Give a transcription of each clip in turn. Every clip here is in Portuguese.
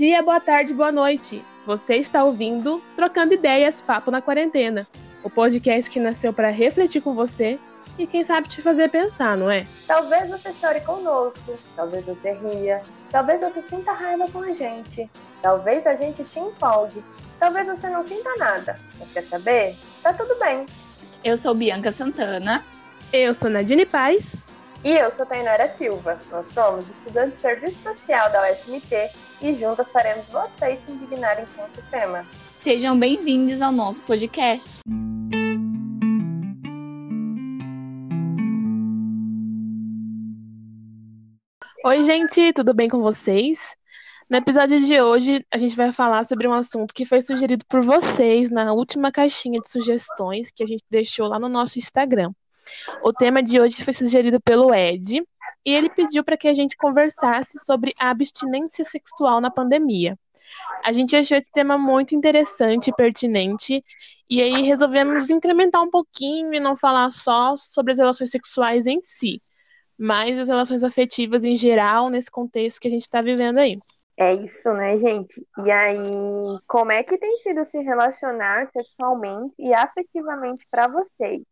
dia, boa tarde, boa noite. Você está ouvindo Trocando Ideias Papo na Quarentena, o podcast que nasceu para refletir com você e quem sabe te fazer pensar, não é? Talvez você chore conosco, talvez você ria, talvez você sinta raiva com a gente, talvez a gente te empolgue, talvez você não sinta nada. Mas quer saber? Tá tudo bem. Eu sou Bianca Santana. Eu sou Nadine Paz. E eu sou Tainara Silva. Nós somos estudantes de Serviço Social da UFMT e juntas faremos vocês se indignarem com o tema. Sejam bem-vindos ao nosso podcast. Oi, gente, tudo bem com vocês? No episódio de hoje, a gente vai falar sobre um assunto que foi sugerido por vocês na última caixinha de sugestões que a gente deixou lá no nosso Instagram. O tema de hoje foi sugerido pelo Ed e ele pediu para que a gente conversasse sobre a abstinência sexual na pandemia. A gente achou esse tema muito interessante e pertinente, e aí resolvemos incrementar um pouquinho e não falar só sobre as relações sexuais em si, mas as relações afetivas em geral, nesse contexto que a gente está vivendo aí. É isso, né, gente? E aí, como é que tem sido se relacionar sexualmente e afetivamente para vocês?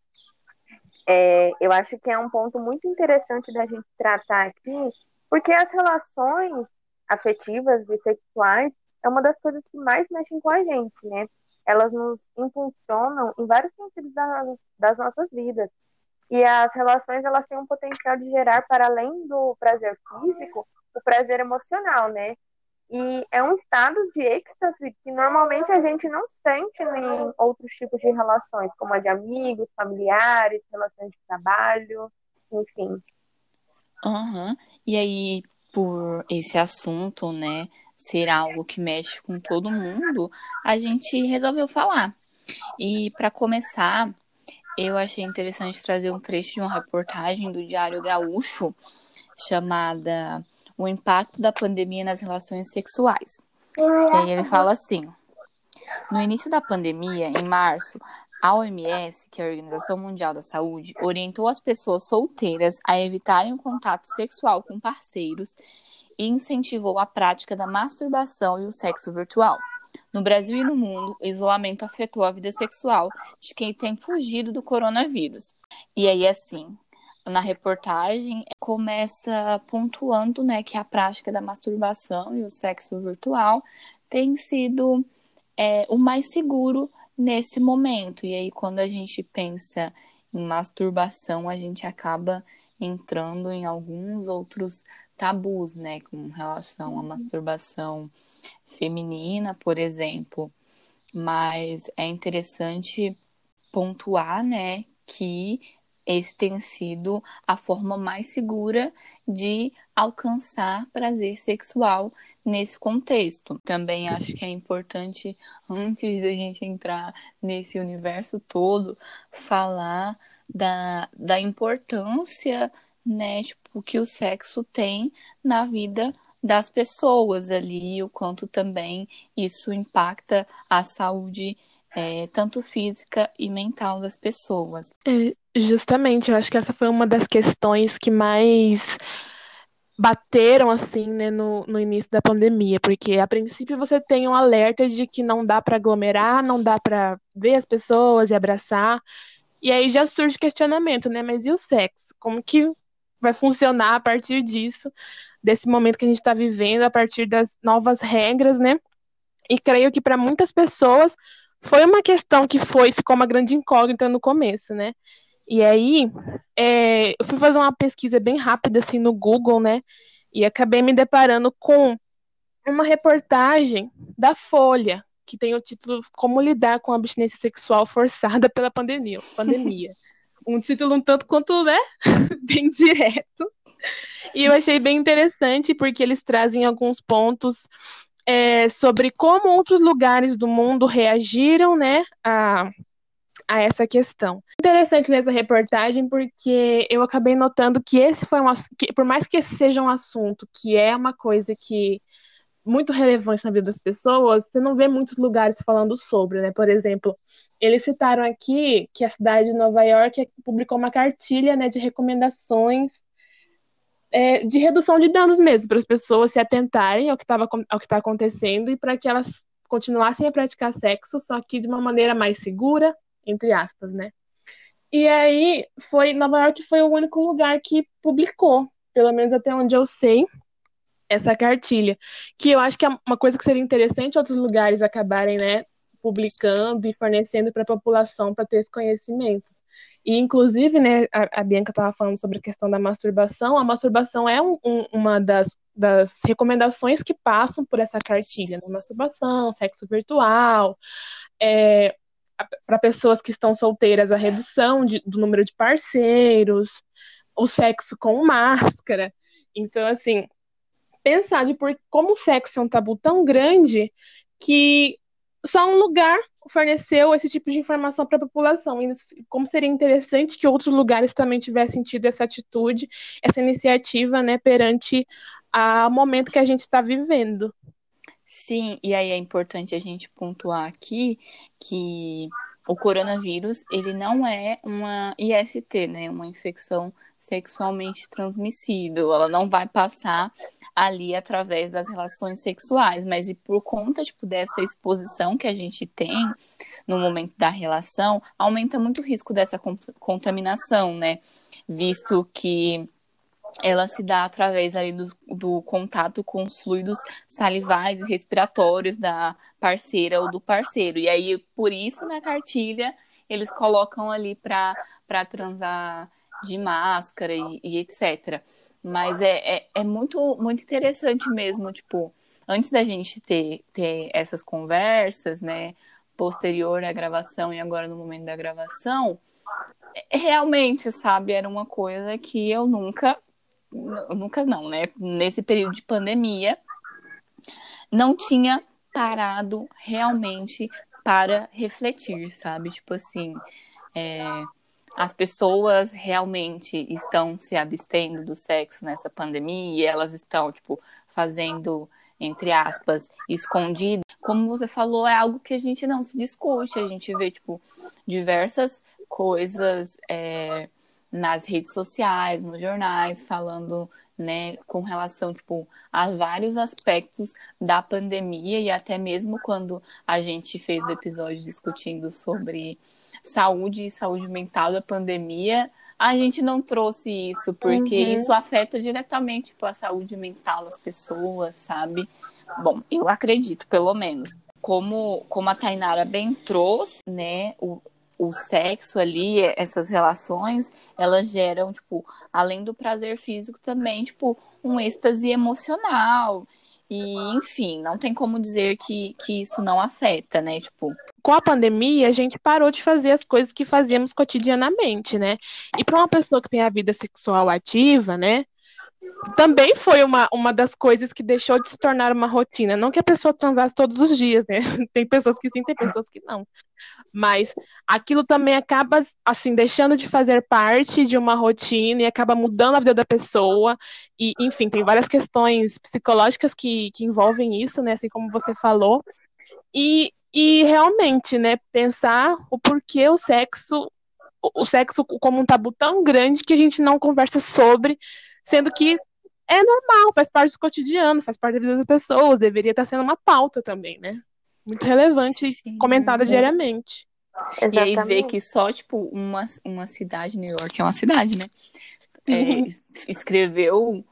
É, eu acho que é um ponto muito interessante da gente tratar aqui, porque as relações afetivas e sexuais é uma das coisas que mais mexem com a gente, né? Elas nos impulsionam em vários sentidos das, das nossas vidas. E as relações, elas têm um potencial de gerar, para além do prazer físico, o prazer emocional, né? E é um estado de êxtase que normalmente a gente não sente em outros tipos de relações, como a de amigos, familiares, relações de trabalho, enfim. Uhum. E aí, por esse assunto, né, ser algo que mexe com todo mundo, a gente resolveu falar. E para começar, eu achei interessante trazer um trecho de uma reportagem do Diário Gaúcho chamada o impacto da pandemia nas relações sexuais. E aí ele fala assim: no início da pandemia, em março, a OMS, que é a Organização Mundial da Saúde, orientou as pessoas solteiras a evitarem o contato sexual com parceiros e incentivou a prática da masturbação e o sexo virtual. No Brasil e no mundo, o isolamento afetou a vida sexual de quem tem fugido do coronavírus. E aí, assim, na reportagem começa pontuando né, que a prática da masturbação e o sexo virtual tem sido é, o mais seguro nesse momento. E aí, quando a gente pensa em masturbação, a gente acaba entrando em alguns outros tabus, né, com relação à masturbação feminina, por exemplo. Mas é interessante pontuar, né, que esse tem sido a forma mais segura de alcançar prazer sexual nesse contexto. Também acho que é importante, antes da gente entrar nesse universo todo, falar da, da importância né, tipo, que o sexo tem na vida das pessoas ali, o quanto também isso impacta a saúde é, tanto física e mental das pessoas. É, justamente, eu acho que essa foi uma das questões que mais bateram assim, né, no, no início da pandemia, porque a princípio você tem um alerta de que não dá para aglomerar, não dá para ver as pessoas e abraçar, e aí já surge questionamento, né, mas e o sexo? Como que vai funcionar a partir disso, desse momento que a gente está vivendo, a partir das novas regras, né? E creio que para muitas pessoas foi uma questão que foi, ficou uma grande incógnita no começo, né? E aí, é, eu fui fazer uma pesquisa bem rápida, assim, no Google, né? E acabei me deparando com uma reportagem da Folha, que tem o título Como Lidar com a Abstinência Sexual Forçada pela Pandemia. pandemia. um título um tanto quanto, né? bem direto. E eu achei bem interessante, porque eles trazem alguns pontos é, sobre como outros lugares do mundo reagiram, né, a, a essa questão. Interessante nessa reportagem porque eu acabei notando que esse foi um que, por mais que esse seja um assunto que é uma coisa que muito relevante na vida das pessoas, você não vê muitos lugares falando sobre, né? Por exemplo, eles citaram aqui que a cidade de Nova York publicou uma cartilha, né, de recomendações é, de redução de danos mesmo, para as pessoas se atentarem ao que está acontecendo e para que elas continuassem a praticar sexo, só que de uma maneira mais segura, entre aspas, né? E aí foi Nova York foi o único lugar que publicou, pelo menos até onde eu sei, essa cartilha, que eu acho que é uma coisa que seria interessante outros lugares acabarem, né, publicando e fornecendo para a população para ter esse conhecimento. E, inclusive, né, a, a Bianca estava falando sobre a questão da masturbação. A masturbação é um, um, uma das, das recomendações que passam por essa cartilha, né? Masturbação, sexo virtual, é, para pessoas que estão solteiras, a redução de, do número de parceiros, o sexo com máscara. Então, assim, pensar de por, como o sexo é um tabu tão grande que só um lugar forneceu esse tipo de informação para a população. E como seria interessante que outros lugares também tivessem tido essa atitude, essa iniciativa, né, perante o momento que a gente está vivendo. Sim, e aí é importante a gente pontuar aqui que o coronavírus, ele não é uma IST, né, uma infecção sexualmente transmissível. Ela não vai passar ali através das relações sexuais, mas e por conta tipo, dessa exposição que a gente tem no momento da relação, aumenta muito o risco dessa contaminação, né? Visto que ela se dá através ali do, do contato com os fluidos salivares e respiratórios da parceira ou do parceiro. E aí, por isso, na cartilha, eles colocam ali para transar de máscara e, e etc. Mas é, é, é, muito, muito interessante mesmo, tipo, antes da gente ter, ter essas conversas, né, posterior à gravação e agora no momento da gravação, é, realmente, sabe, era uma coisa que eu nunca, nunca não, né, nesse período de pandemia, não tinha parado realmente para refletir, sabe, tipo assim, é, as pessoas realmente estão se abstendo do sexo nessa pandemia e elas estão, tipo, fazendo, entre aspas, escondido. Como você falou, é algo que a gente não se discute, a gente vê, tipo, diversas coisas é, nas redes sociais, nos jornais, falando, né, com relação, tipo, a vários aspectos da pandemia e até mesmo quando a gente fez o episódio discutindo sobre saúde e saúde mental da pandemia, a gente não trouxe isso, porque uhum. isso afeta diretamente tipo, a saúde mental das pessoas, sabe? Bom, eu acredito, pelo menos. Como, como a Tainara bem trouxe, né, o, o sexo ali, essas relações, elas geram, tipo, além do prazer físico também, tipo, um êxtase emocional. E, enfim, não tem como dizer que, que isso não afeta, né? Tipo. Com a pandemia, a gente parou de fazer as coisas que fazíamos cotidianamente, né? E para uma pessoa que tem a vida sexual ativa, né? Também foi uma, uma das coisas que deixou de se tornar uma rotina. Não que a pessoa transasse todos os dias, né? Tem pessoas que sim, tem pessoas que não. Mas aquilo também acaba, assim, deixando de fazer parte de uma rotina e acaba mudando a vida da pessoa. E, enfim, tem várias questões psicológicas que, que envolvem isso, né? Assim como você falou. E, e realmente, né, pensar o porquê o sexo, o sexo como um tabu tão grande que a gente não conversa sobre Sendo que é normal, faz parte do cotidiano, faz parte da vida das pessoas, deveria estar sendo uma pauta também, né? Muito relevante e comentada diariamente. Exatamente. E aí ver que só, tipo, uma, uma cidade, New York é uma cidade, né? É, escreveu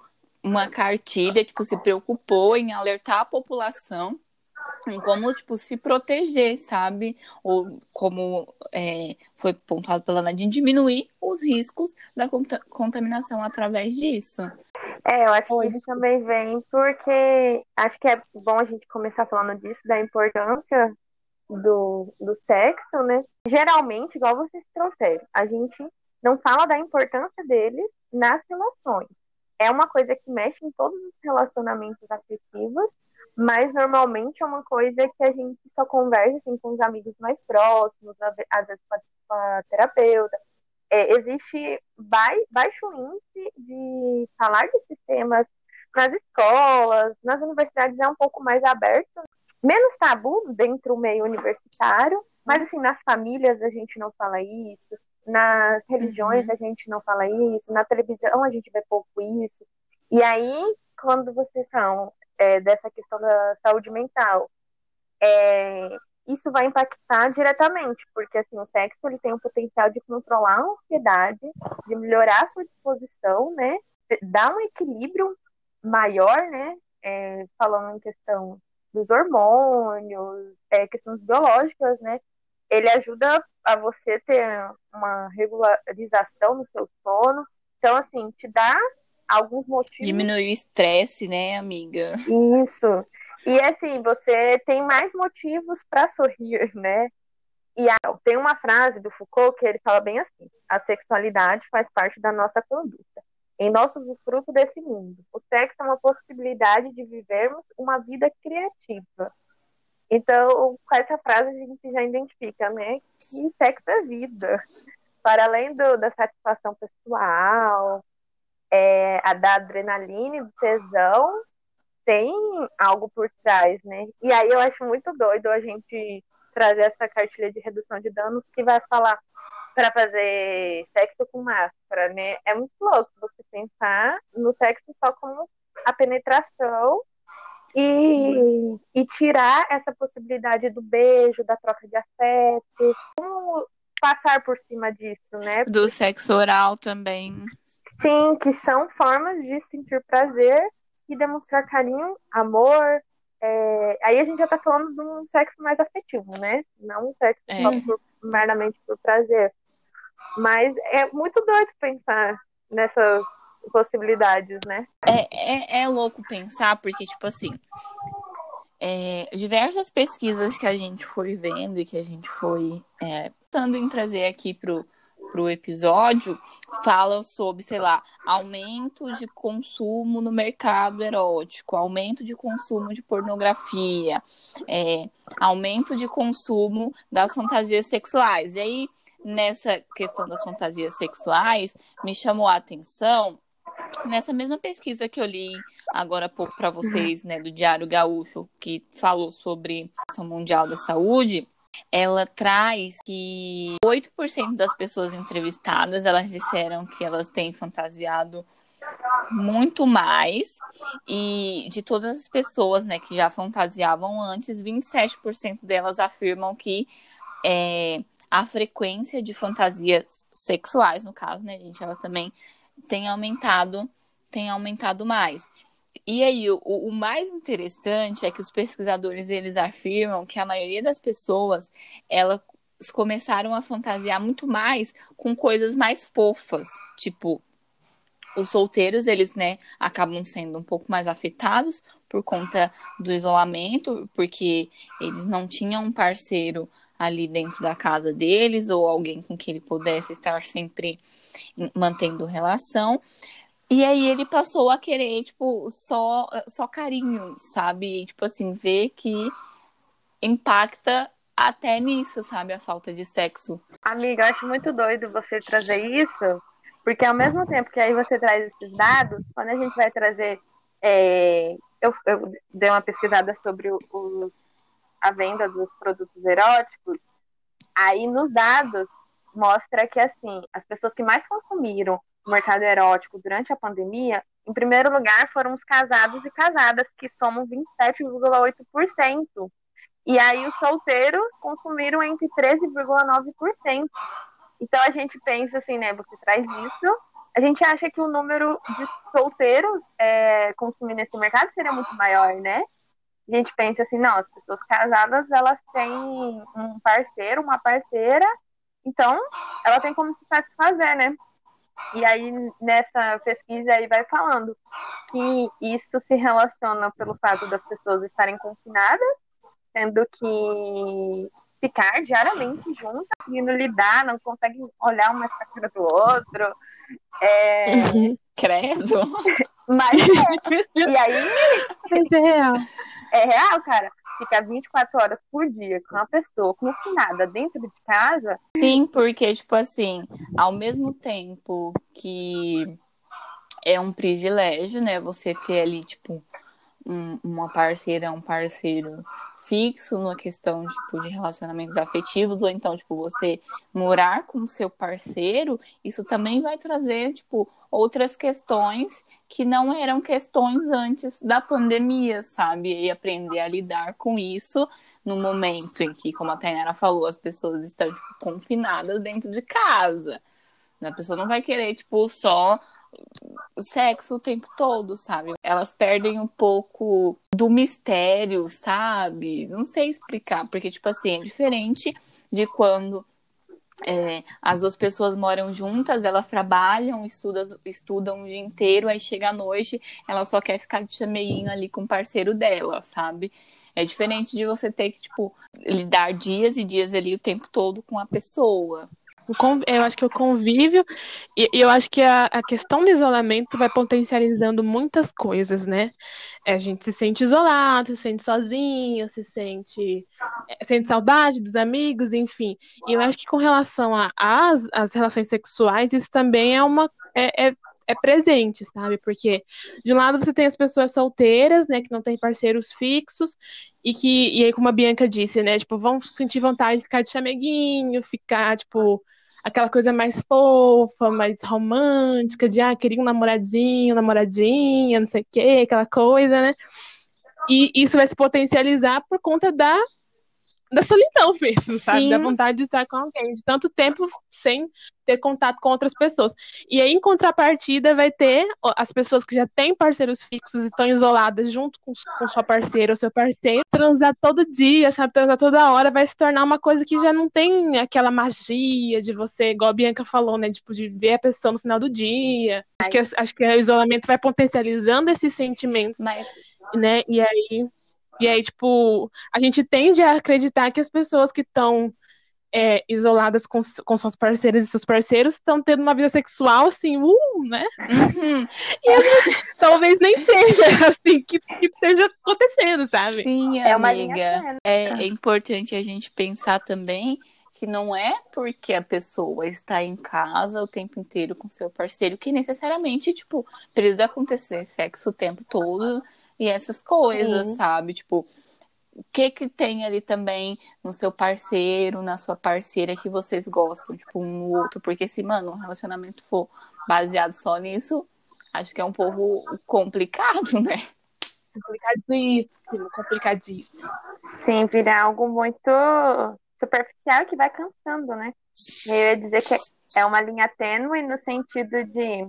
uma cartilha, tipo, se preocupou em alertar a população em como, tipo, se proteger, sabe? Ou como é, foi pontuado pela Nadine, diminuir os riscos da contaminação através disso. É, eu acho que isso também vem porque acho que é bom a gente começar falando disso, da importância do, do sexo, né? Geralmente, igual vocês trouxeram, a gente não fala da importância deles nas relações. É uma coisa que mexe em todos os relacionamentos afetivos mas normalmente é uma coisa que a gente só conversa assim, com os amigos mais próximos, às vezes com a, terapeuta. É, existe baixo índice de falar desses temas nas escolas, nas universidades é um pouco mais aberto, menos tabu dentro do meio universitário, mas assim, nas famílias a gente não fala isso, nas religiões uhum. a gente não fala isso, na televisão a gente vê pouco isso. E aí, quando vocês falam é, dessa questão da saúde mental, é, isso vai impactar diretamente, porque assim, o sexo ele tem o potencial de controlar a ansiedade, de melhorar a sua disposição, né? Dar um equilíbrio maior, né? É, falando em questão dos hormônios, é, questões biológicas, né? Ele ajuda a você ter uma regularização no seu sono. Então, assim, te dá alguns motivos. Diminuir o estresse, né, amiga? Isso. E assim, você tem mais motivos para sorrir, né? E tem uma frase do Foucault que ele fala bem assim: a sexualidade faz parte da nossa conduta. Em nosso fruto desse mundo. O sexo é uma possibilidade de vivermos uma vida criativa. Então, com essa frase a gente já identifica, né? Que sexo é vida. Para além do, da satisfação pessoal, é, a da adrenalina do tesão, tem algo por trás, né? E aí eu acho muito doido a gente trazer essa cartilha de redução de danos que vai falar para fazer sexo com máscara, né? É muito louco você pensar no sexo só como a penetração e, e tirar essa possibilidade do beijo, da troca de afeto. Como passar por cima disso, né? Do sexo oral também. Sim, que são formas de sentir prazer e demonstrar carinho, amor. É... Aí a gente já tá falando de um sexo mais afetivo, né? Não um sexo é. só por, meramente por prazer. Mas é muito doido pensar nessas possibilidades, né? É, é, é louco pensar, porque, tipo assim, é, diversas pesquisas que a gente foi vendo e que a gente foi é, tentando em trazer aqui pro, pro episódio fala sobre, sei lá, aumento de consumo no mercado erótico, aumento de consumo de pornografia, é, aumento de consumo das fantasias sexuais. E aí, nessa questão das fantasias sexuais, me chamou a atenção nessa mesma pesquisa que eu li agora há pouco para vocês, né, do Diário Gaúcho, que falou sobre a Mundial da Saúde, ela traz que 8% das pessoas entrevistadas, elas disseram que elas têm fantasiado muito mais e de todas as pessoas, né, que já fantasiavam antes, 27% delas afirmam que é, a frequência de fantasias sexuais, no caso, né, gente, ela também tem aumentado, tem aumentado mais. E aí, o, o, mais interessante é que os pesquisadores eles afirmam que a maioria das pessoas elas começaram a fantasiar muito mais com coisas mais fofas, tipo os solteiros eles né acabam sendo um pouco mais afetados por conta do isolamento, porque eles não tinham um parceiro ali dentro da casa deles ou alguém com quem ele pudesse estar sempre mantendo relação. E aí ele passou a querer, tipo, só, só carinho, sabe? E, tipo assim, ver que impacta até nisso, sabe? A falta de sexo. Amiga, eu acho muito doido você trazer isso, porque ao mesmo tempo que aí você traz esses dados, quando a gente vai trazer. É... Eu, eu, dei uma pesquisada sobre o, o, a venda dos produtos eróticos, aí nos dados mostra que, assim, as pessoas que mais consumiram o mercado erótico durante a pandemia, em primeiro lugar foram os casados e casadas, que somam 27,8%. E aí os solteiros consumiram entre 13,9%. Então a gente pensa assim, né? Você traz isso, a gente acha que o número de solteiros é, consumindo esse mercado seria muito maior, né? A gente pensa assim, não, as pessoas casadas elas têm um parceiro, uma parceira, então ela tem como se satisfazer, né? E aí, nessa pesquisa, aí vai falando que isso se relaciona pelo fato das pessoas estarem confinadas, tendo que ficar diariamente juntas, conseguindo lidar, não conseguem olhar uma para a cara do outro. É... Credo! Mas, é. e aí... Isso é real. É real, cara ficar 24 horas por dia com uma pessoa confinada dentro de casa. Sim, porque, tipo assim, ao mesmo tempo que é um privilégio, né, você ter ali, tipo, um, uma parceira, um parceiro fixo na questão tipo, de relacionamentos afetivos, ou então, tipo, você morar com o seu parceiro, isso também vai trazer, tipo, outras questões que não eram questões antes da pandemia, sabe? E aprender a lidar com isso no momento em que, como a Tainara falou, as pessoas estão tipo, confinadas dentro de casa. A pessoa não vai querer, tipo, só sexo o tempo todo, sabe? Elas perdem um pouco do mistério, sabe? Não sei explicar, porque, tipo assim, é diferente de quando é, as duas pessoas moram juntas, elas trabalham, estudam, estudam o dia inteiro, aí chega à noite, ela só quer ficar de chameguinho ali com o parceiro dela, sabe? É diferente de você ter que, tipo, lidar dias e dias ali o tempo todo com a pessoa eu acho que o convívio, e eu acho que a, a questão do isolamento vai potencializando muitas coisas, né? É, a gente se sente isolado, se sente sozinho, se sente, é, sente saudade dos amigos, enfim. E eu acho que com relação às as relações sexuais, isso também é uma. É, é, é presente, sabe? Porque de um lado você tem as pessoas solteiras, né, que não têm parceiros fixos, e que, e aí, como a Bianca disse, né, tipo, vão sentir vontade de ficar de chameguinho, ficar, tipo, aquela coisa mais fofa, mais romântica, de ah, queria um namoradinho, namoradinha, não sei o quê, aquela coisa, né? E isso vai se potencializar por conta da da solidão mesmo, sabe? Sim. Da vontade de estar com alguém, de tanto tempo sem ter contato com outras pessoas. E aí, em contrapartida, vai ter as pessoas que já têm parceiros fixos e estão isoladas junto com, com sua parceira ou seu parceiro, transar todo dia, sabe? Transar toda hora vai se tornar uma coisa que já não tem aquela magia de você, igual a Bianca falou, né? Tipo, de ver a pessoa no final do dia. Acho que, acho que o isolamento vai potencializando esses sentimentos, Mas... né? E aí e aí, tipo, a gente tende a acreditar que as pessoas que estão é, isoladas com, com suas parceiras e seus parceiros estão tendo uma vida sexual assim, uh, né? Uhum. E talvez nem seja assim que, que esteja acontecendo, sabe? Sim, é uma amiga. É, é importante a gente pensar também que não é porque a pessoa está em casa o tempo inteiro com seu parceiro que necessariamente, tipo, precisa acontecer sexo o tempo todo e essas coisas, Sim. sabe? Tipo, o que que tem ali também no seu parceiro, na sua parceira que vocês gostam, tipo, um no outro? Porque se, mano, um relacionamento for baseado só nisso, acho que é um pouco complicado, né? Complicadíssimo, complicadíssimo. Sim, vira algo muito superficial que vai cansando, né? Eu ia dizer que é uma linha tênue no sentido de,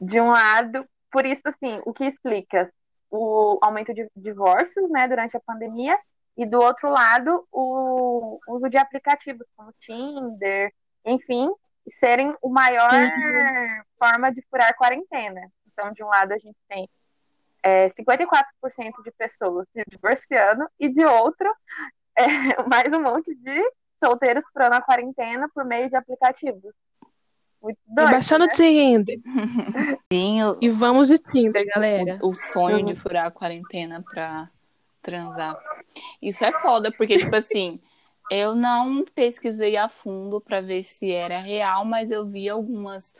de um lado, por isso, assim, o que explica? O aumento de divórcios, né, durante a pandemia, e do outro lado, o uso de aplicativos como Tinder, enfim, serem o maior uhum. forma de furar quarentena. Então, de um lado, a gente tem é, 54% de pessoas se divorciando, e de outro, é, mais um monte de solteiros furando a quarentena por meio de aplicativos. Muito doido, baixando né? Tinder. Sim, o... E vamos de Tinder, galera. O, o sonho uhum. de furar a quarentena pra transar. Isso é foda, porque, tipo assim, eu não pesquisei a fundo para ver se era real, mas eu vi algumas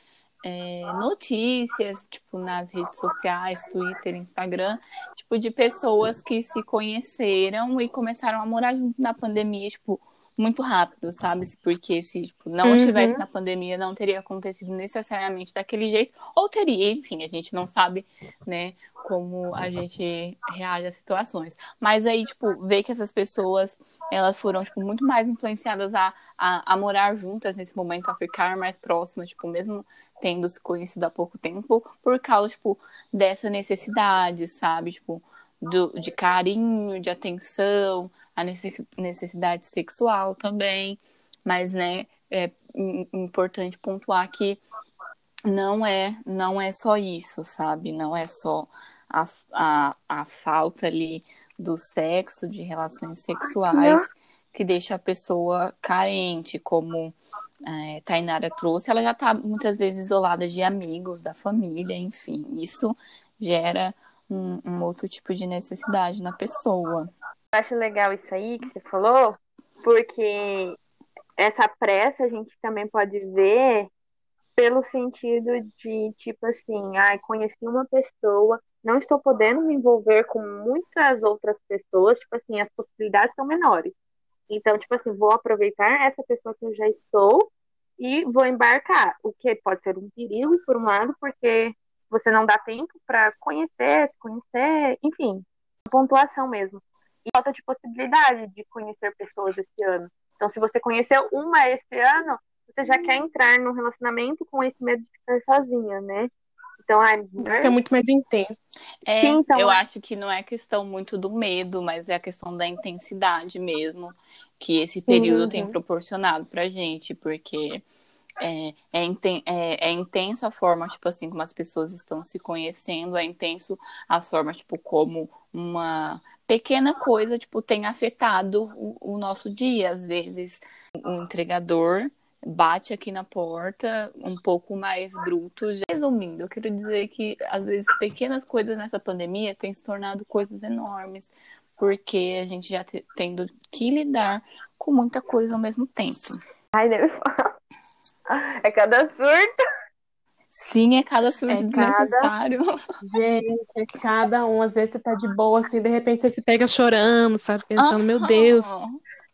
é, notícias, tipo, nas redes sociais, Twitter, Instagram, tipo, de pessoas que se conheceram e começaram a morar junto na pandemia, tipo, muito rápido, sabe? Porque se tipo, não uhum. estivesse na pandemia, não teria acontecido necessariamente daquele jeito, ou teria, enfim, a gente não sabe, né, como a gente reage às situações. Mas aí, tipo, ver que essas pessoas, elas foram, tipo, muito mais influenciadas a, a, a morar juntas nesse momento, a ficar mais próximas, tipo, mesmo tendo se conhecido há pouco tempo, por causa, tipo, dessa necessidade, sabe? Tipo, do, de carinho, de atenção, a necessidade sexual também, mas né, é importante pontuar que não é não é só isso, sabe? Não é só a, a, a falta ali do sexo, de relações sexuais, que deixa a pessoa carente, como é, Tainara trouxe, ela já está muitas vezes isolada de amigos, da família, enfim, isso gera um, um outro tipo de necessidade na pessoa. Eu acho legal isso aí que você falou, porque essa pressa a gente também pode ver pelo sentido de, tipo assim, ai, conheci uma pessoa não estou podendo me envolver com muitas outras pessoas, tipo assim, as possibilidades são menores. Então, tipo assim, vou aproveitar essa pessoa que eu já estou e vou embarcar, o que pode ser um perigo, por um lado, porque você não dá tempo para conhecer, se conhecer, enfim, pontuação mesmo. E falta de possibilidade de conhecer pessoas esse ano. Então, se você conheceu uma esse ano, você já quer entrar num relacionamento com esse medo de ficar sozinha, né? Então, é, Fica muito mais intenso. É, Sim, então, eu é... acho que não é questão muito do medo, mas é a questão da intensidade mesmo que esse período uhum. tem proporcionado pra gente, porque é, é, inten é, é, intenso a forma, tipo assim, como as pessoas estão se conhecendo, é intenso as formas, tipo, como uma pequena coisa, tipo, tem afetado o, o nosso dia. Às vezes, o entregador bate aqui na porta um pouco mais bruto. Resumindo, eu quero dizer que, às vezes, pequenas coisas nessa pandemia têm se tornado coisas enormes, porque a gente já tendo que lidar com muita coisa ao mesmo tempo. Ai, nem me fala. É cada surto. Sim, é cada surto é desnecessário. Cada... Gente, é cada um. Às vezes você tá de boa, assim, de repente você se pega chorando, sabe? Pensando, uhum. meu Deus,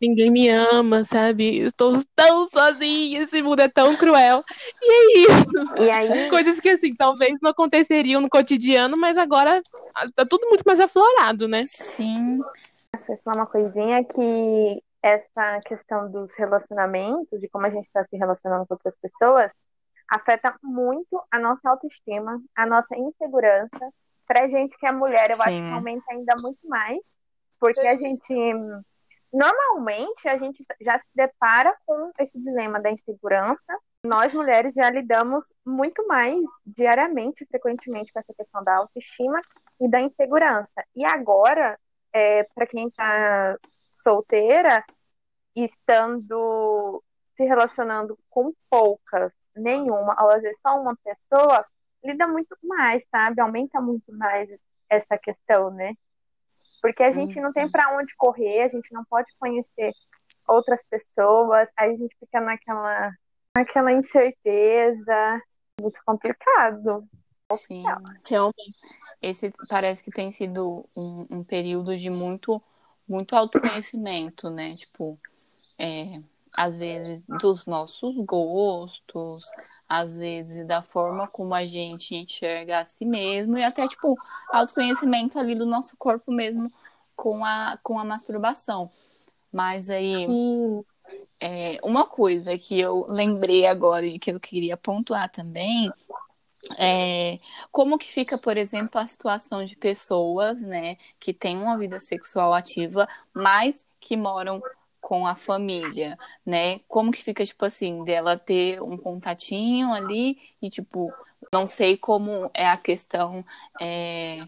ninguém me ama, sabe? Estou tão sozinha, esse mundo é tão cruel. E é isso. E aí... Coisas que, assim, talvez não aconteceriam no cotidiano, mas agora tá tudo muito mais aflorado, né? Sim. Deixa falar uma coisinha que essa questão dos relacionamentos, de como a gente está se relacionando com outras pessoas, afeta muito a nossa autoestima, a nossa insegurança. Pra gente que é mulher, eu Sim. acho que aumenta ainda muito mais, porque a gente normalmente a gente já se depara com esse dilema da insegurança. Nós mulheres já lidamos muito mais diariamente, frequentemente com essa questão da autoestima e da insegurança. E agora, é, para quem está solteira, estando se relacionando com poucas, nenhuma, ou às vezes só uma pessoa, lida muito mais, sabe? Aumenta muito mais essa questão, né? Porque a gente não tem uhum. para onde correr, a gente não pode conhecer outras pessoas, aí a gente fica naquela, naquela incerteza, muito complicado. Sim, realmente. Esse parece que tem sido um, um período de muito, muito autoconhecimento, né? Tipo, é, às vezes dos nossos gostos, às vezes da forma como a gente enxerga a si mesmo e até tipo autoconhecimento ali do nosso corpo mesmo com a com a masturbação. Mas aí é, uma coisa que eu lembrei agora e que eu queria pontuar também é, como que fica, por exemplo, a situação de pessoas, né, que têm uma vida sexual ativa, mas que moram com a família, né? Como que fica, tipo assim, dela ter um contatinho ali e, tipo, não sei como é a questão é,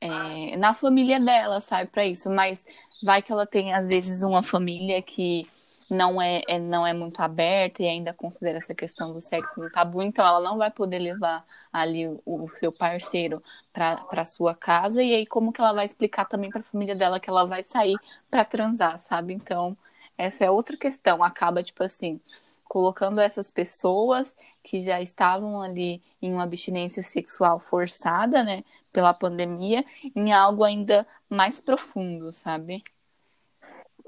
é, na família dela, sabe, para isso, mas vai que ela tem, às vezes, uma família que não é, é, não é muito aberta e ainda considera essa questão do sexo um tabu, então ela não vai poder levar ali o, o seu parceiro para sua casa e aí como que ela vai explicar também para a família dela que ela vai sair para transar, sabe? Então, essa é outra questão. Acaba, tipo assim, colocando essas pessoas que já estavam ali em uma abstinência sexual forçada, né, pela pandemia, em algo ainda mais profundo, sabe?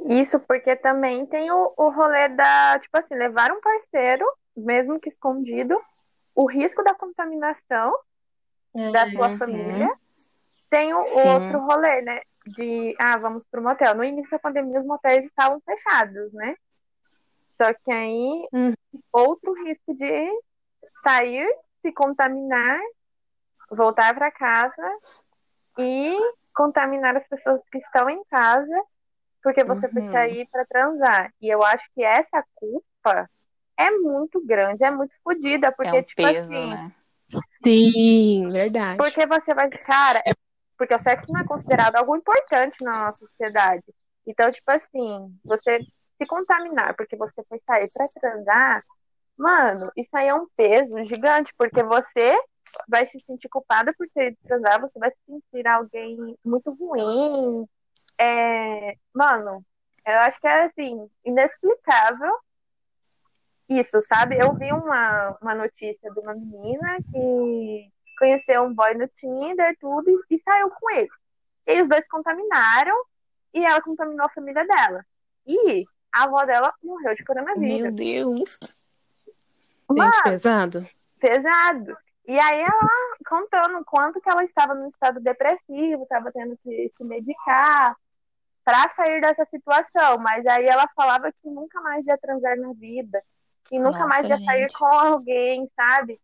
Isso, porque também tem o, o rolê da, tipo assim, levar um parceiro, mesmo que escondido, o risco da contaminação uhum. da sua família. Tem o, o outro rolê, né? De, ah, vamos para o motel. No início da pandemia, os motéis estavam fechados, né? Só que aí, hum. outro risco de sair, se contaminar, voltar para casa e contaminar as pessoas que estão em casa, porque você uhum. foi sair para transar. E eu acho que essa culpa é muito grande, é muito fodida, porque, é um tipo peso, assim. Né? Sim, verdade. Porque você vai. Cara, é porque o sexo não é considerado algo importante na nossa sociedade. Então, tipo assim, você se contaminar porque você foi sair pra transar, mano, isso aí é um peso gigante, porque você vai se sentir culpada por ter transar, você vai se sentir alguém muito ruim. É... Mano, eu acho que é assim, inexplicável isso, sabe? Eu vi uma, uma notícia de uma menina que conheceu um boy no Tinder, tudo, e, e saiu com ele. E aí os dois contaminaram e ela contaminou a família dela. E a avó dela morreu de coronavírus. Meu Deus. Gente, pesado. pesado. E aí ela contando quanto que ela estava no estado depressivo, estava tendo que se medicar para sair dessa situação. Mas aí ela falava que nunca mais ia transar na vida, que nunca Nossa, mais ia sair gente. com alguém, sabe?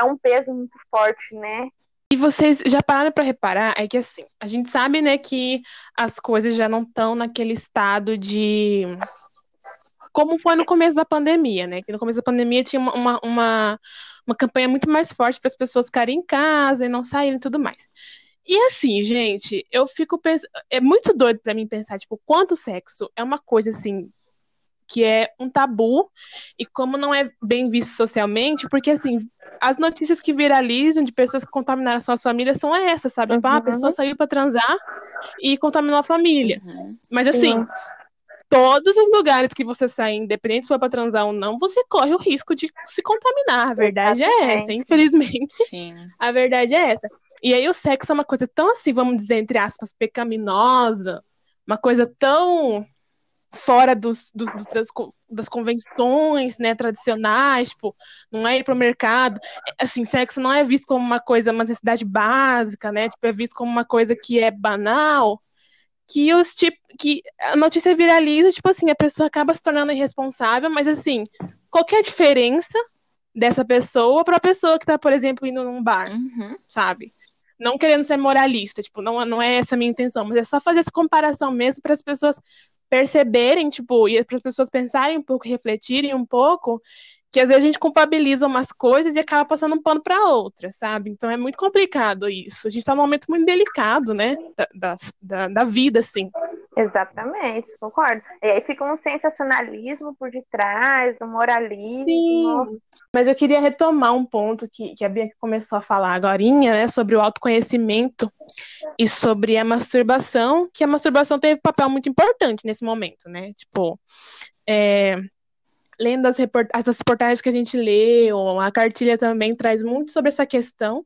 É um peso muito forte, né? E vocês já pararam para reparar? É que assim, a gente sabe, né, que as coisas já não estão naquele estado de. Como foi no começo da pandemia, né? Que no começo da pandemia tinha uma, uma, uma, uma campanha muito mais forte para as pessoas ficarem em casa e não saírem e tudo mais. E assim, gente, eu fico pensando. É muito doido para mim pensar, tipo, quanto sexo é uma coisa assim. Que é um tabu, e como não é bem visto socialmente, porque assim, as notícias que viralizam de pessoas que contaminaram suas famílias são essas, sabe? Tipo, ah, a Uhum. pessoa saiu pra transar e contaminou a família. Uhum. Mas assim, Sim. todos os lugares que você sai, independente se for pra transar ou não, você corre o risco de se contaminar. A verdade é essa, infelizmente. Sim. A verdade é essa. E aí o sexo é uma coisa tão assim, vamos dizer, entre aspas, pecaminosa, uma coisa tão fora dos, dos- dos- das, das convenções, né, tradicionais, tipo, não é ir pro mercado. É, Assim, sexo não é visto como uma coisa, uma necessidade básica, né? Tipo, é visto como uma coisa que é banal, que os tipo, que a notícia viraliza, tipo assim, a pessoa acaba se tornando irresponsável, mas assim, qual que é a diferença dessa pessoa para a pessoa que tá, por exemplo, indo num bar? Uhum. sabe? Não querendo ser moralista, tipo, não, não é essa a minha intenção, mas é só fazer essa comparação mesmo para as pessoas perceberem, tipo, e para as pessoas pensarem um pouco, refletirem um pouco, que às vezes a gente culpabiliza umas coisas e acaba passando um pano para outras, sabe? Então é muito complicado isso. A gente tá num momento muito delicado, né, da, da, da vida, assim. Exatamente, concordo. E aí fica um sensacionalismo por detrás, um moralismo. Sim. Mas eu queria retomar um ponto que, que a Bianca começou a falar agora, né, sobre o autoconhecimento e sobre a masturbação, que a masturbação teve um papel muito importante nesse momento, né? Tipo, é, lendo as, report as reportagens que a gente leu, a cartilha também traz muito sobre essa questão.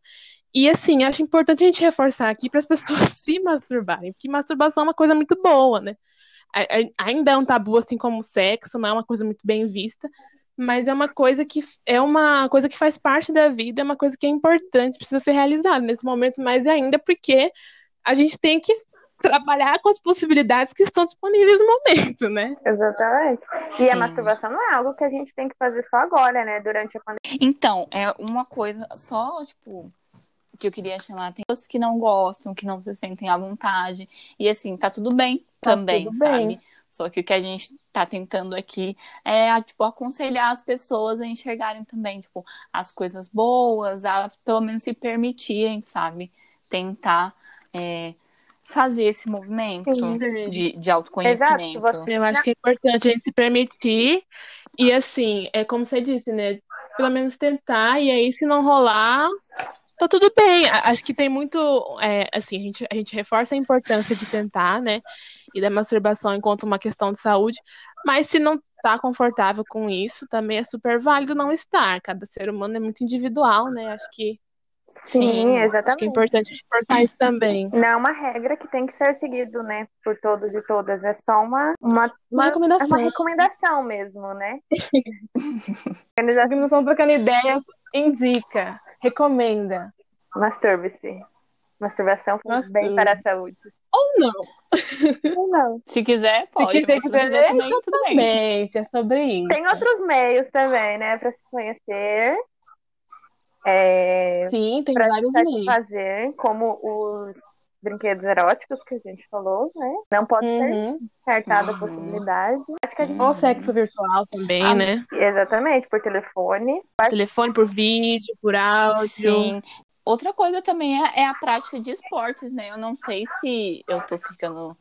E assim, acho importante a gente reforçar aqui para as pessoas se masturbarem, porque masturbação é uma coisa muito boa, né? Ainda é um tabu, assim como o sexo, não é uma coisa muito bem vista, mas é uma coisa que é uma coisa que faz parte da vida, é uma coisa que é importante, precisa ser realizada nesse momento, mais ainda porque a gente tem que trabalhar com as possibilidades que estão disponíveis no momento, né? Exatamente. E a masturbação não é algo que a gente tem que fazer só agora, né? Durante a pandemia. Então, é uma coisa só, tipo, que eu queria chamar. Tem pessoas que não gostam, que não se sentem à vontade. E assim, tá tudo bem Tá também, tudo sabe? bem. Só que o que a gente tá tentando aqui é, tipo, aconselhar as pessoas a enxergarem também, tipo, as coisas boas, a pelo menos se permitirem, sabe? Tentar é, fazer esse movimento Sim. de, de autoconhecimento. Exato, você- Eu acho que é importante a gente se permitir e assim, é como você disse, né? Pelo menos tentar, e aí se não rolar, tá tudo bem. A- Acho que tem muito, é, assim, a gente, a gente reforça a importância de tentar, né? E da masturbação enquanto uma questão de saúde, mas se não tá confortável com isso, também é super válido não estar. Cada ser humano é muito individual, né? Acho que, Sim, acho que é exatamente. importante reforçar isso também. Não é uma regra que tem que ser seguido, né? Por todos e todas. É só uma, uma, Uma é recomendação. uma recomendação mesmo, né? A organização trocando ideias indica, recomenda. Masturbe-se. Masturbação faz bem para a saúde. Ou não. Ou não. Se quiser, pode. Se quiser ver também, tudo bem. é sobre isso. Tem outros meios também, né? Para se conhecer. É, Sim, tem vários meios. satisfazer, como os brinquedos eróticos que a gente falou, né? Não pode ser Uhum. descartada a Uhum. possibilidade. Acho que a gente- Ou sexo virtual também, Ah, né? Exatamente, por telefone. Telefone por vídeo, por áudio. Sim. Outra coisa também é, é a prática de esportes, né? Eu não sei se eu tô ficando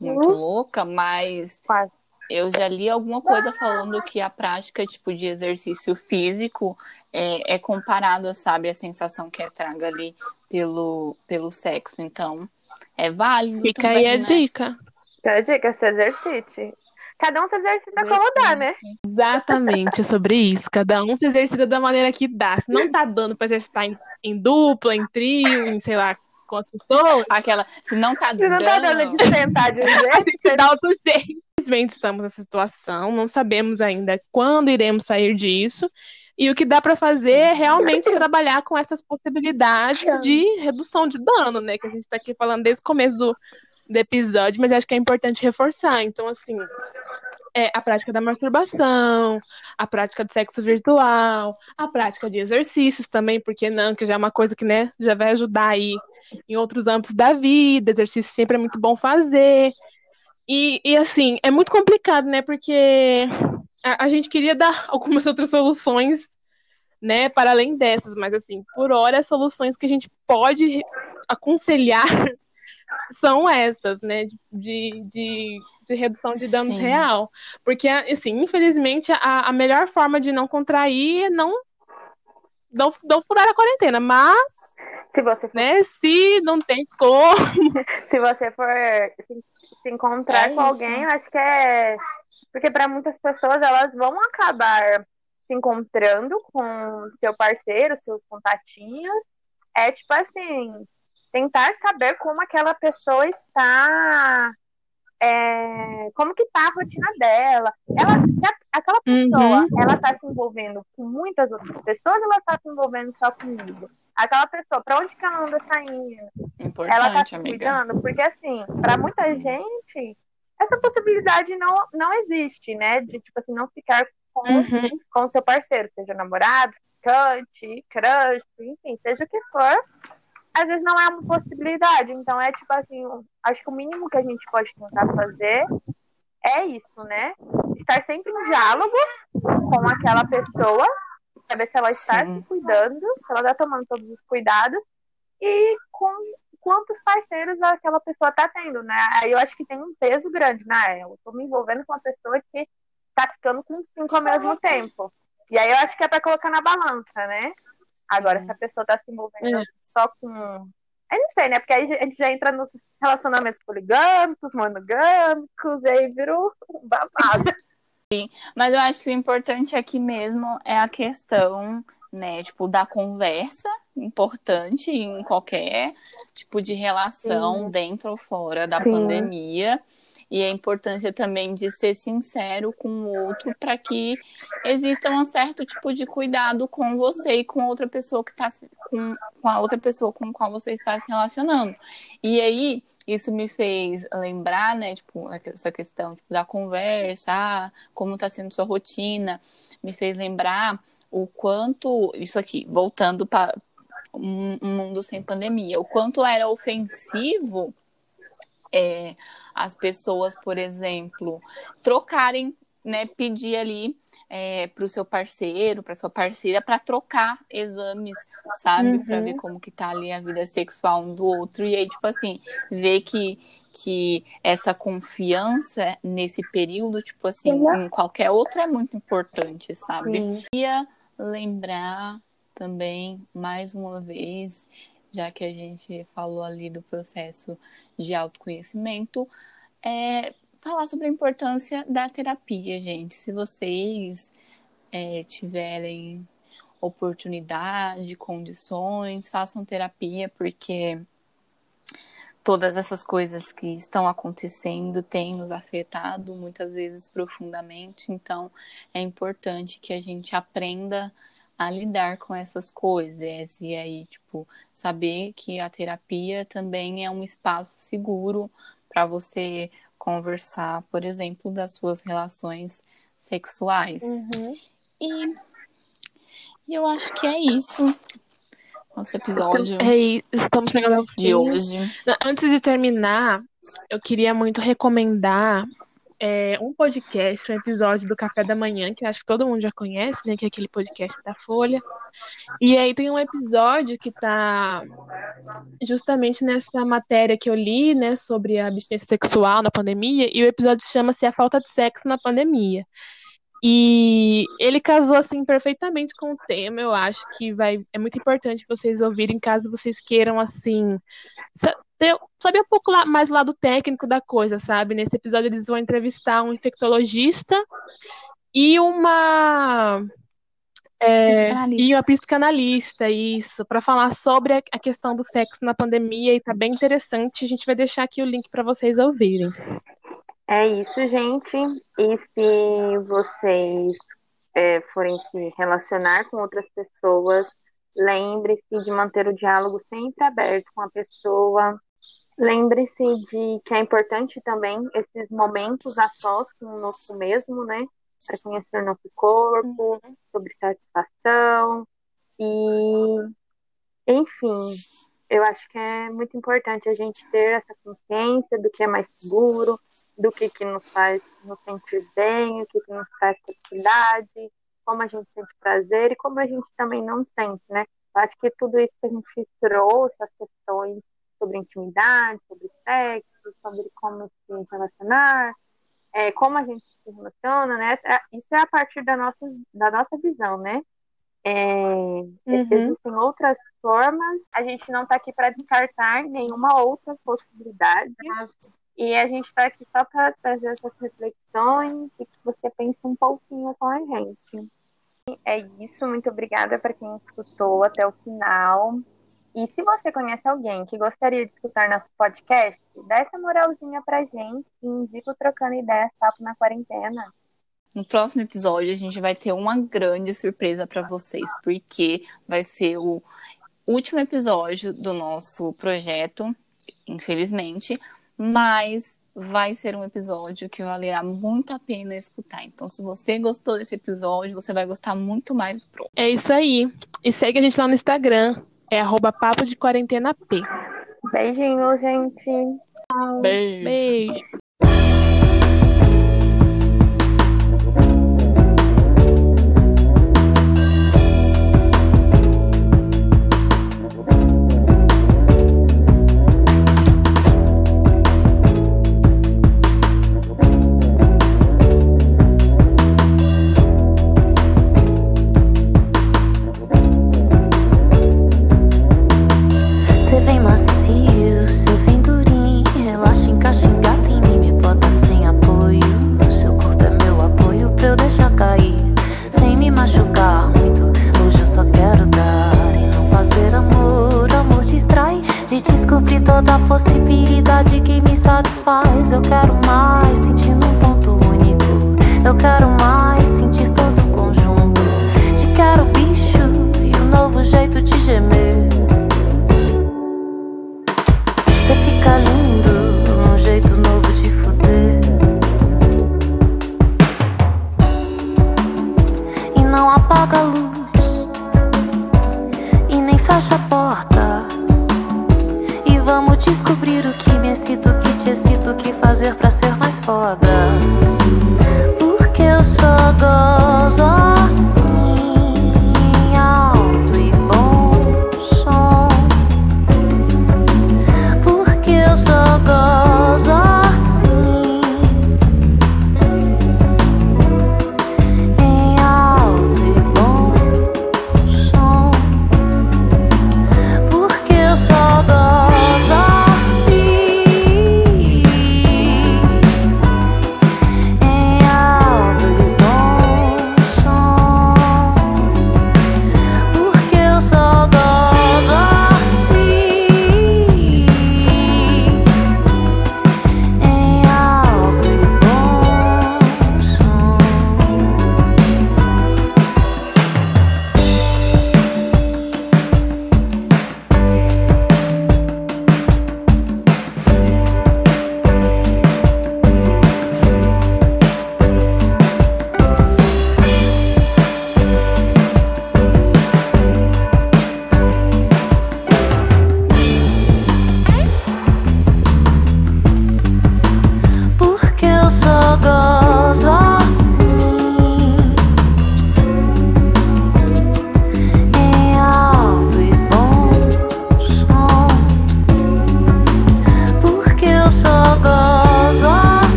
muito Uhum. louca, mas Quase. Eu já li alguma coisa falando que a prática, tipo, de exercício físico é, é comparado, sabe, a sensação que é traga ali pelo, pelo sexo. Então, é válido Fica também, aí a né? dica. Fica a dica, se exercite. cada um se exercita como dá, né? Exatamente, é sobre isso. Cada um se exercita da maneira que dá. Se não tá dando pra exercitar em, em dupla, em trio, em sei lá, com as pessoas. Aquela, se não tá Se dando. não tá dando de sentar de A jeito, gente dá outros jeitos. Infelizmente estamos nessa situação, não sabemos ainda quando iremos sair disso. E o que dá para fazer é realmente trabalhar com essas possibilidades de redução de dano, né? Que a gente está aqui falando desde o começo do, do episódio, mas acho que é importante reforçar. Então, assim, é a prática da masturbação, a prática de sexo virtual, a prática de exercícios também, porque não, que já é uma coisa que, né, já vai ajudar aí em outros âmbitos da vida, exercício sempre é muito bom fazer. E, e assim, é muito complicado, né, porque a, a gente queria dar algumas outras soluções, né, para além dessas, mas assim, por hora, as soluções que a gente pode aconselhar são essas, né, de, de, de, redução de danos Sim. real. Porque, assim, infelizmente, a, a melhor forma de não contrair é não, não, não furar a quarentena, mas, se você for, né, se não tem como, se você for se, se encontrar É com isso. alguém, eu acho que é. Porque para muitas pessoas elas vão acabar se encontrando com seu parceiro, seus contatinhos. É tipo assim, tentar saber como aquela pessoa está. É, como que tá a rotina dela. Ela, aquela pessoa, Uhum. ela tá se envolvendo com muitas outras pessoas, ou ela tá se envolvendo só comigo. Aquela pessoa, pra onde que ela anda saindo? Importante, ela tá se amiga. cuidando, porque assim, pra muita gente, essa possibilidade não, não existe, né? De, tipo assim, não ficar com Uhum. com o seu parceiro, seja namorado, ficante, crush, enfim, seja o que for, às vezes não é uma possibilidade. Então é tipo assim, acho que o mínimo que a gente pode tentar fazer é isso, né? Estar sempre em diálogo com aquela pessoa, saber se ela está Sim. se cuidando, se ela está tomando todos os cuidados e com quantos parceiros aquela pessoa está tendo, né? Aí eu acho que tem um peso grande, né? Eu tô me envolvendo com uma pessoa que tá ficando com cinco ao mesmo tempo. E aí eu acho que é para colocar na balança, né? Agora, se a pessoa tá se envolvendo É. só com. Eu não sei, né? Porque aí a gente já entra nos relacionamentos poligâmicos, monogâmicos, e aí vira um babado. Mas eu acho que o importante aqui mesmo é a questão, né, tipo, da conversa, importante em qualquer tipo de relação, Sim. dentro ou fora da Sim. pandemia. E a importância também de ser sincero com o outro para que exista um certo tipo de cuidado com você e com outra pessoa que está com, com a outra pessoa com a qual você está se relacionando. E aí, isso me fez lembrar, né, tipo, essa questão tipo, da conversa, ah, como está sendo sua rotina, me fez lembrar o quanto, isso aqui, voltando para um um mundo sem pandemia, o quanto era ofensivo é, as pessoas, por exemplo, trocarem, né, pedir ali é, para o seu parceiro, para sua parceira, para trocar exames, sabe, para Uhum. ver como que tá ali a vida sexual um do outro e aí tipo assim ver que que essa confiança nesse período, tipo assim, Uhum. em qualquer outro é muito importante, sabe? Sim. queria lembrar também, mais uma vez, já que a gente falou ali do processo de autoconhecimento, é falar sobre a importância da terapia, gente. Se vocês é, tiverem oportunidade, condições, façam terapia, porque todas essas coisas que estão acontecendo têm nos afetado muitas vezes profundamente, então é importante que a gente aprenda a lidar com essas coisas e aí, tipo, saber que a terapia também é um espaço seguro para você conversar, por exemplo, das suas relações sexuais. Uhum. E, e eu acho que é isso. Nosso episódio É estamos chegando ao fim. de hoje. Antes de terminar, eu queria muito recomendar é, um podcast, um episódio do Café da Manhã, que acho que todo mundo já conhece, né? Que é aquele podcast da Folha. E aí tem um episódio que tá justamente nessa matéria que eu li, né? Sobre a abstinência sexual na pandemia, e o episódio chama-se A Falta de Sexo na Pandemia. E ele casou assim perfeitamente com o tema. Eu acho que vai é muito importante vocês ouvirem caso vocês queiram assim ter, saber um pouco lá, mais o lado técnico da coisa, sabe? Nesse episódio eles vão entrevistar um infectologista e uma é, e uma psicanalista, isso, para falar sobre a questão do sexo na pandemia e tá bem interessante. A gente vai deixar aqui o link para vocês ouvirem. É isso, gente. E se vocês é, forem se relacionar com outras pessoas, lembre-se de manter o diálogo sempre aberto com a pessoa. Lembre-se de que é importante também esses momentos a sós conosco mesmo, né? Para conhecer nosso corpo, uhum. sobre satisfação. E, enfim, eu acho que é muito importante a gente ter essa consciência do que é mais seguro, do que, que nos faz nos sentir bem, o que, que nos traz felicidade, como a gente sente prazer e como a gente também não sente, né? Eu acho que tudo isso que a gente trouxe, as questões sobre intimidade, sobre sexo, sobre como se relacionar, é, como a gente se relaciona, né? Isso é a partir da nossa, da nossa visão, né? É, uhum. Existem outras formas. A gente não está aqui para descartar nenhuma outra possibilidade. E a gente está aqui só para trazer essas reflexões e que você pense um pouquinho com a gente. É isso, muito obrigada para quem escutou até o final. E se você conhece alguém que gostaria de escutar nosso podcast, dá essa moralzinha pra gente e indica o Trocando Ideias Papo na Quarentena. No próximo episódio, a gente vai ter uma grande surpresa para vocês, porque vai ser o último episódio do nosso projeto, infelizmente, mas vai ser um episódio que valerá muito a pena escutar. Então, se você gostou desse episódio, você vai gostar muito mais do próximo. É isso aí. E segue a gente lá no Instagram, é arroba papo de quarentena P. Beijinho, gente. Beijo. Beijo.